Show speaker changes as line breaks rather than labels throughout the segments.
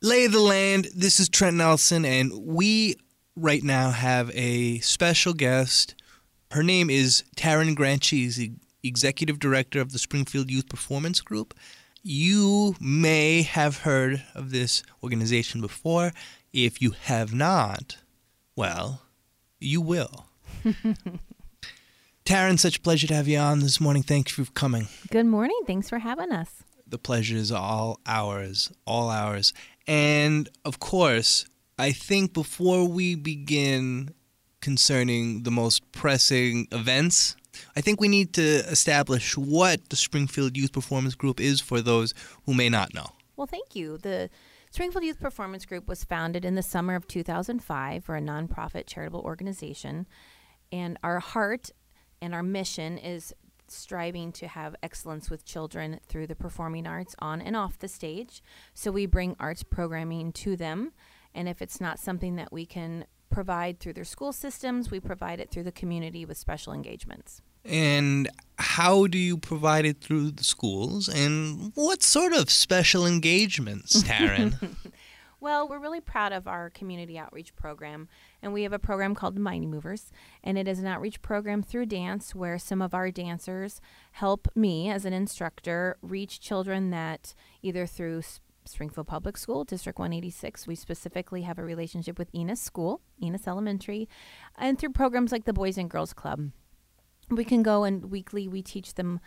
Lay of the land. This is Trent Nelson, and we right now have a special guest. Her name is Taryn Grant. She's the executive director of the Springfield Youth Performance Group. You may have heard of this organization before. If you have not, well, you will. Taryn, such a pleasure to have you on this morning. Thank you for coming.
Good morning. Thanks for having us.
The pleasure is all ours, all ours. And of course, I think before we begin concerning the most pressing events, I think we need to establish what the Springfield Youth Performance Group is for those who may not know.
Well, thank you. The Springfield Youth Performance Group was founded in the summer of 2005 for a nonprofit charitable organization. And our heart and our mission is striving to have excellence with children through the performing arts on and off the stage. So we bring arts programming to them. And if it's not something that we can provide through their school systems, we provide it through the community with special engagements.
And how do you provide it through the schools? And what sort of special engagements, Taryn?
well, we're really proud of our community outreach program, and we have a program called Mighty Movers, and it is an outreach program through dance where some of our dancers help me as an instructor reach children that either through Springfield Public School, District 186. We specifically have a relationship with Enos School, Enos Elementary, and through programs like the Boys and Girls Club we can go and weekly we teach them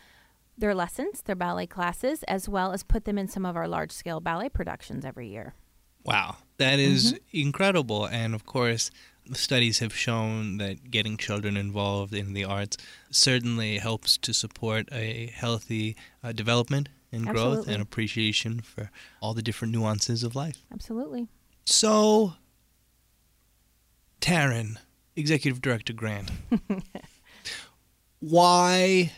their lessons, their ballet classes, as well as put them in some of our large scale ballet productions every year.
Wow, that is mm-hmm. incredible. And of course, studies have shown that getting children involved in the arts certainly helps to support a healthy uh, development and Absolutely. growth and appreciation for all the different nuances of life.
Absolutely.
So, Taryn, Executive Director Grant. why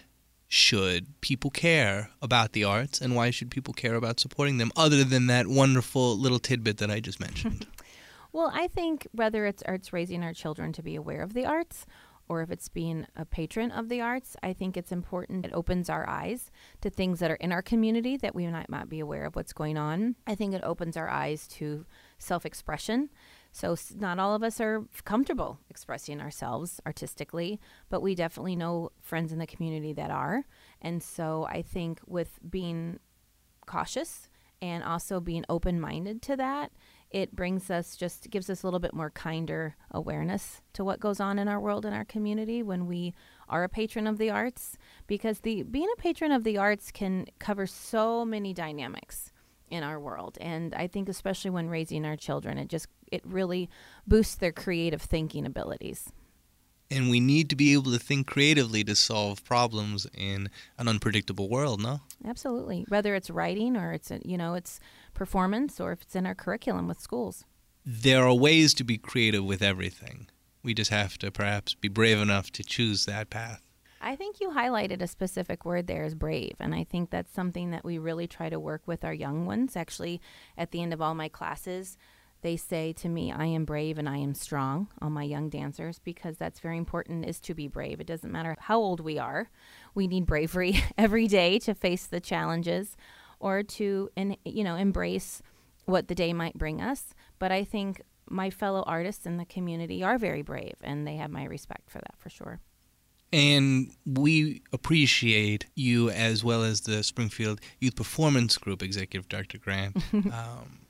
should people care about the arts and why should people care about supporting them other than that wonderful little tidbit that I just mentioned?
well, I think whether it's arts raising our children to be aware of the arts or if it's being a patron of the arts, I think it's important. It opens our eyes to things that are in our community that we might not be aware of what's going on. I think it opens our eyes to self expression so, not all of us are comfortable expressing ourselves artistically, but we definitely know friends in the community that are. And so, I think with being cautious and also being open minded to that, it brings us just gives us a little bit more kinder awareness to what goes on in our world and our community when we are a patron of the arts because the being a patron of the arts can cover so many dynamics in our world and i think especially when raising our children it just it really boosts their creative thinking abilities.
And we need to be able to think creatively to solve problems in an unpredictable world no?
Absolutely. Whether it's writing or it's you know it's performance or if it's in our curriculum with schools.
There are ways to be creative with everything. We just have to perhaps be brave enough to choose that path.
I think you highlighted a specific word there is brave. And I think that's something that we really try to work with our young ones. Actually, at the end of all my classes, they say to me, I am brave and I am strong, all my young dancers, because that's very important is to be brave. It doesn't matter how old we are. We need bravery every day to face the challenges or to, in, you know, embrace what the day might bring us. But I think my fellow artists in the community are very brave and they have my respect for that for sure.
And we appreciate you as well as the Springfield Youth Performance Group Executive Director Grant. um,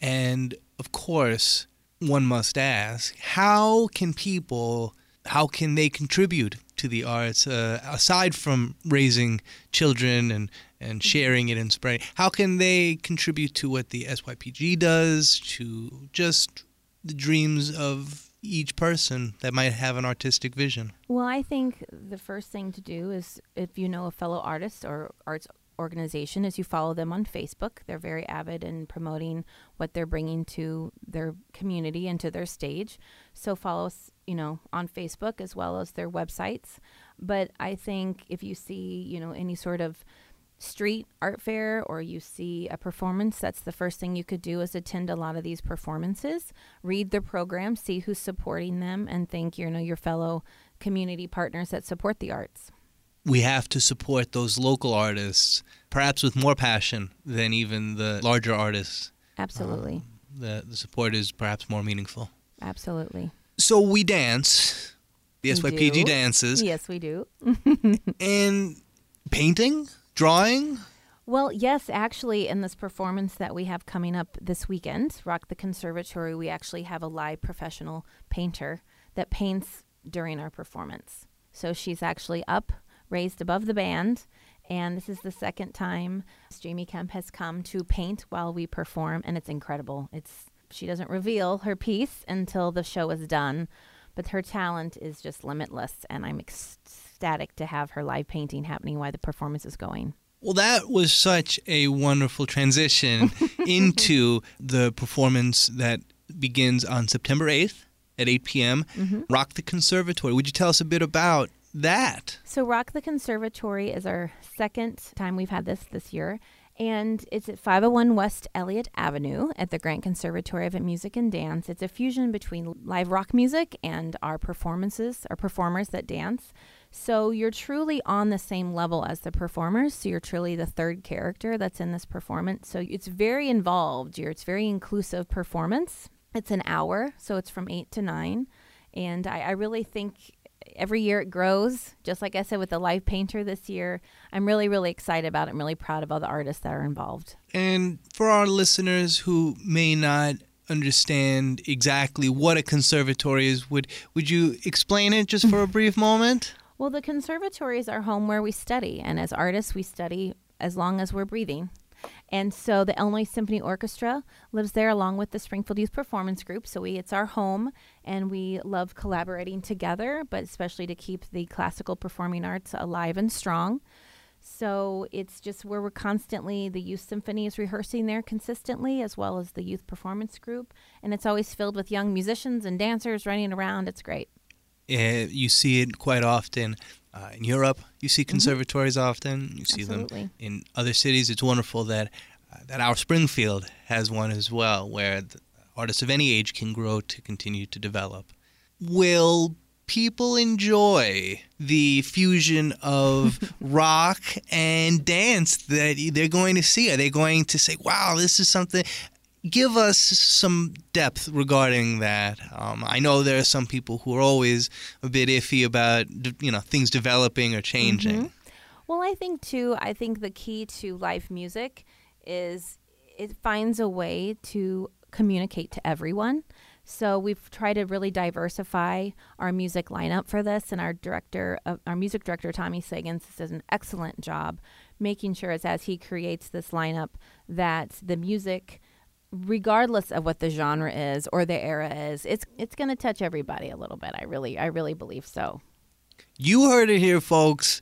and of course, one must ask how can people, how can they contribute to the arts uh, aside from raising children and, and sharing it and spreading? How can they contribute to what the SYPG does, to just the dreams of each person that might have an artistic vision?
Well, I think the first thing to do is if you know a fellow artist or arts organization is you follow them on Facebook. They're very avid in promoting what they're bringing to their community and to their stage. So follow us, you know, on Facebook as well as their websites. But I think if you see, you know, any sort of street art fair or you see a performance, that's the first thing you could do is attend a lot of these performances, read the program, see who's supporting them, and thank you know your fellow community partners that support the arts.
We have to support those local artists, perhaps with more passion than even the larger artists
Absolutely.
um, the the support is perhaps more meaningful.
Absolutely.
So we dance. The
We
SYPG
do.
dances
Yes, we do.
and painting, drawing.
Well, yes, actually, in this performance that we have coming up this weekend, Rock the Conservatory, we actually have a live professional painter that paints during our performance. So she's actually up, raised above the band, and this is the second time Jamie Kemp has come to paint while we perform, and it's incredible. It's she doesn't reveal her piece until the show is done, but her talent is just limitless, and I'm ecstatic to have her live painting happening while the performance is going.
Well, that was such a wonderful transition into the performance that begins on September 8th at 8 p.m.
Mm-hmm.
Rock the Conservatory. Would you tell us a bit about that?
So, Rock the Conservatory is our second time we've had this this year, and it's at 501 West Elliott Avenue at the Grant Conservatory of Music and Dance. It's a fusion between live rock music and our performances, our performers that dance. So, you're truly on the same level as the performers. So, you're truly the third character that's in this performance. So, it's very involved. You're, it's very inclusive performance. It's an hour, so it's from 8 to 9. And I, I really think every year it grows. Just like I said with the live painter this year, I'm really, really excited about it. I'm really proud of all the artists that are involved.
And for our listeners who may not understand exactly what a conservatory is, would would you explain it just for a brief moment?
Well, the conservatory is our home where we study, and as artists, we study as long as we're breathing. And so the Illinois Symphony Orchestra lives there along with the Springfield Youth Performance Group. So we it's our home and we love collaborating together, but especially to keep the classical performing arts alive and strong. So it's just where we're constantly the youth symphony is rehearsing there consistently as well as the youth performance group and it's always filled with young musicians and dancers running around. It's great.
Uh, you see it quite often uh, in Europe. You see conservatories often. You see them in other cities. It's wonderful that uh, that our Springfield has one as well, where the artists of any age can grow to continue to develop. Will people enjoy the fusion of rock and dance that they're going to see? Are they going to say, "Wow, this is something"? Give us some depth regarding that. Um, I know there are some people who are always a bit iffy about you know things developing or changing.
Mhm. Well, I think too, I think the key to live music is it finds a way to communicate to everyone. So we've tried to really diversify our music lineup for this, and our director, of, our music director Tommy Sagans, does an excellent job making sure as as he creates this lineup that the music, regardless of what the genre is or the era is, it's it's going to touch everybody a little bit. I really, I really believe so.
You heard it here, folks.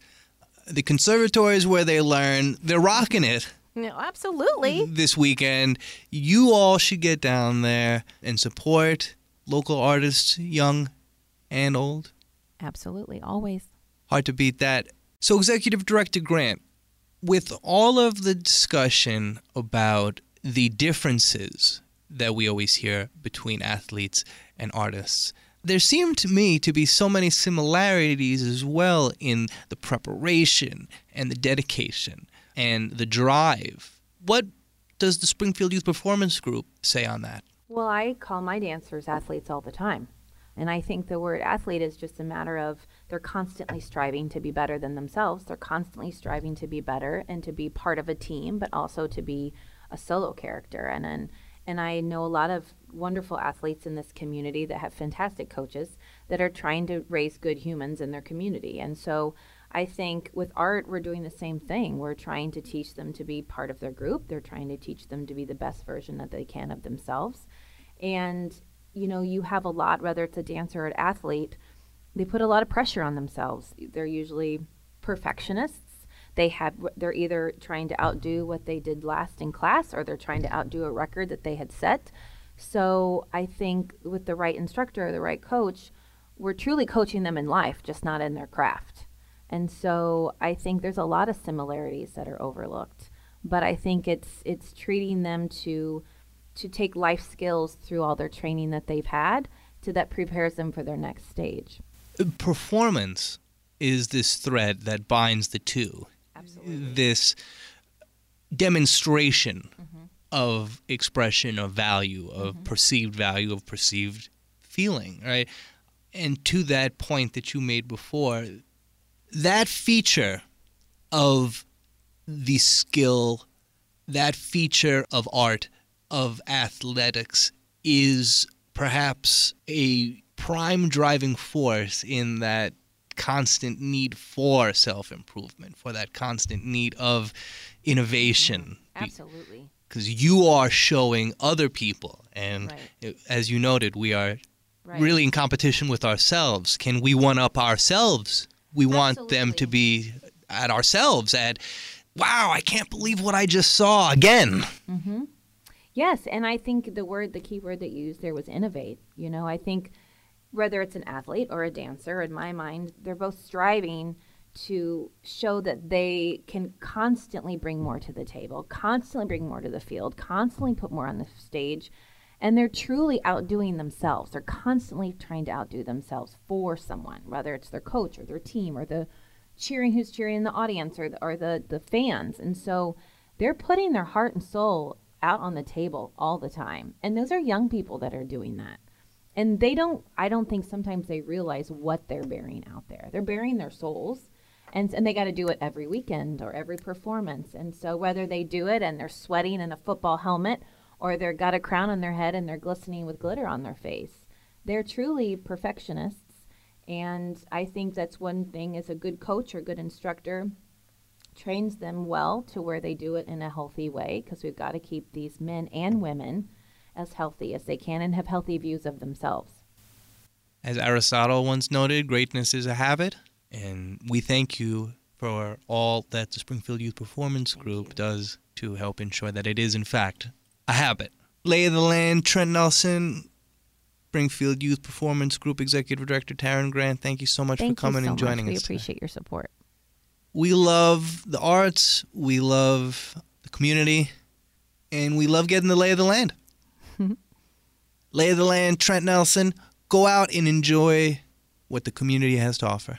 The conservatory is where they learn. They're rocking it
No, absolutely.
this weekend. You all should get down there and support local artists, young and old.
Absolutely, always.
Hard to beat that. So, Executive Director Grant, with all of the discussion about the differences that we always hear between athletes and artists, there seem to me to be so many similarities as well in the preparation and the dedication and the drive. What does the Springfield Youth Performance Group say on that?
Well, I call my dancers athletes all the time. And I think the word athlete is just a matter of they're constantly striving to be better than themselves. They're constantly striving to be better and to be part of a team, but also to be a solo character. And and, and I know a lot of wonderful athletes in this community that have fantastic coaches that are trying to raise good humans in their community. And so I think with art, we're doing the same thing. We're trying to teach them to be part of their group. They're trying to teach them to be the best version that they can of themselves. And, you know, you have a lot, whether it's a dancer or an athlete, they put a lot of pressure on themselves. They're usually perfectionists. They have they're either trying to outdo what they did last in class or they're trying to outdo a record that they had set. So I think with the right instructor or the right coach, we're truly coaching them in life, just not in their craft. And so I think there's a lot of similarities that are overlooked. But I think it's it's treating them to to take life skills through all their training that they've had to that prepares them for their next stage.
Performance is this thread that binds the two.
Absolutely.
This demonstration mm-hmm. of expression of value, of mm-hmm. perceived value, of perceived feeling, right? And to that point that you made before, that feature of the skill, that feature of art, of athletics is perhaps a prime driving force in that constant need for self improvement, for that constant need of innovation.
Absolutely.
Because you are showing other people, and
Right.
as you noted, we are
Right.
really in competition with ourselves. Can we one up ourselves? We want them to be at ourselves at, wow, I can't believe what I just saw again.
Mm-hmm. Yes, and I think the word, the key word that you used there was innovate. You know, I think whether it's an athlete or a dancer, in my mind, they're both striving to show that they can constantly bring more to the table, constantly bring more to the field, constantly put more on the stage. And they're truly outdoing themselves. They're constantly trying to outdo themselves for someone, whether it's their coach or their team or the cheering who's cheering in the audience or the, or the, the fans. And so they're putting their heart and soul out on the table all the time. And those are young people that are doing that. And they don't, I don't think sometimes they realize what they're bearing out there. They're bearing their souls. And, and they got to do it every weekend or every performance. And so whether they do it and they're sweating in a football helmet or they've got a crown on their head and they're glistening with glitter on their face, they're truly perfectionists. And I think that's one thing as a good coach or good instructor trains them well to where they do it in a healthy way because we've got to keep these men and women as healthy as they can and have healthy views of themselves.
As Aristotle once noted, greatness is a habit, and we thank you for all that the Springfield Youth Performance Group does to help ensure that it is, in fact, a habit. Lay of the land, Trent Nelson, Springfield Youth Performance Group Executive Director Taryn Grant, thank you so much
Thank
for coming
so
and joining
much. We
us. today.
appreciate your support.
We love the arts, we love the community, and we love getting the lay of the land. Lay of the land, Trent Nelson, go out and enjoy what the community has to offer.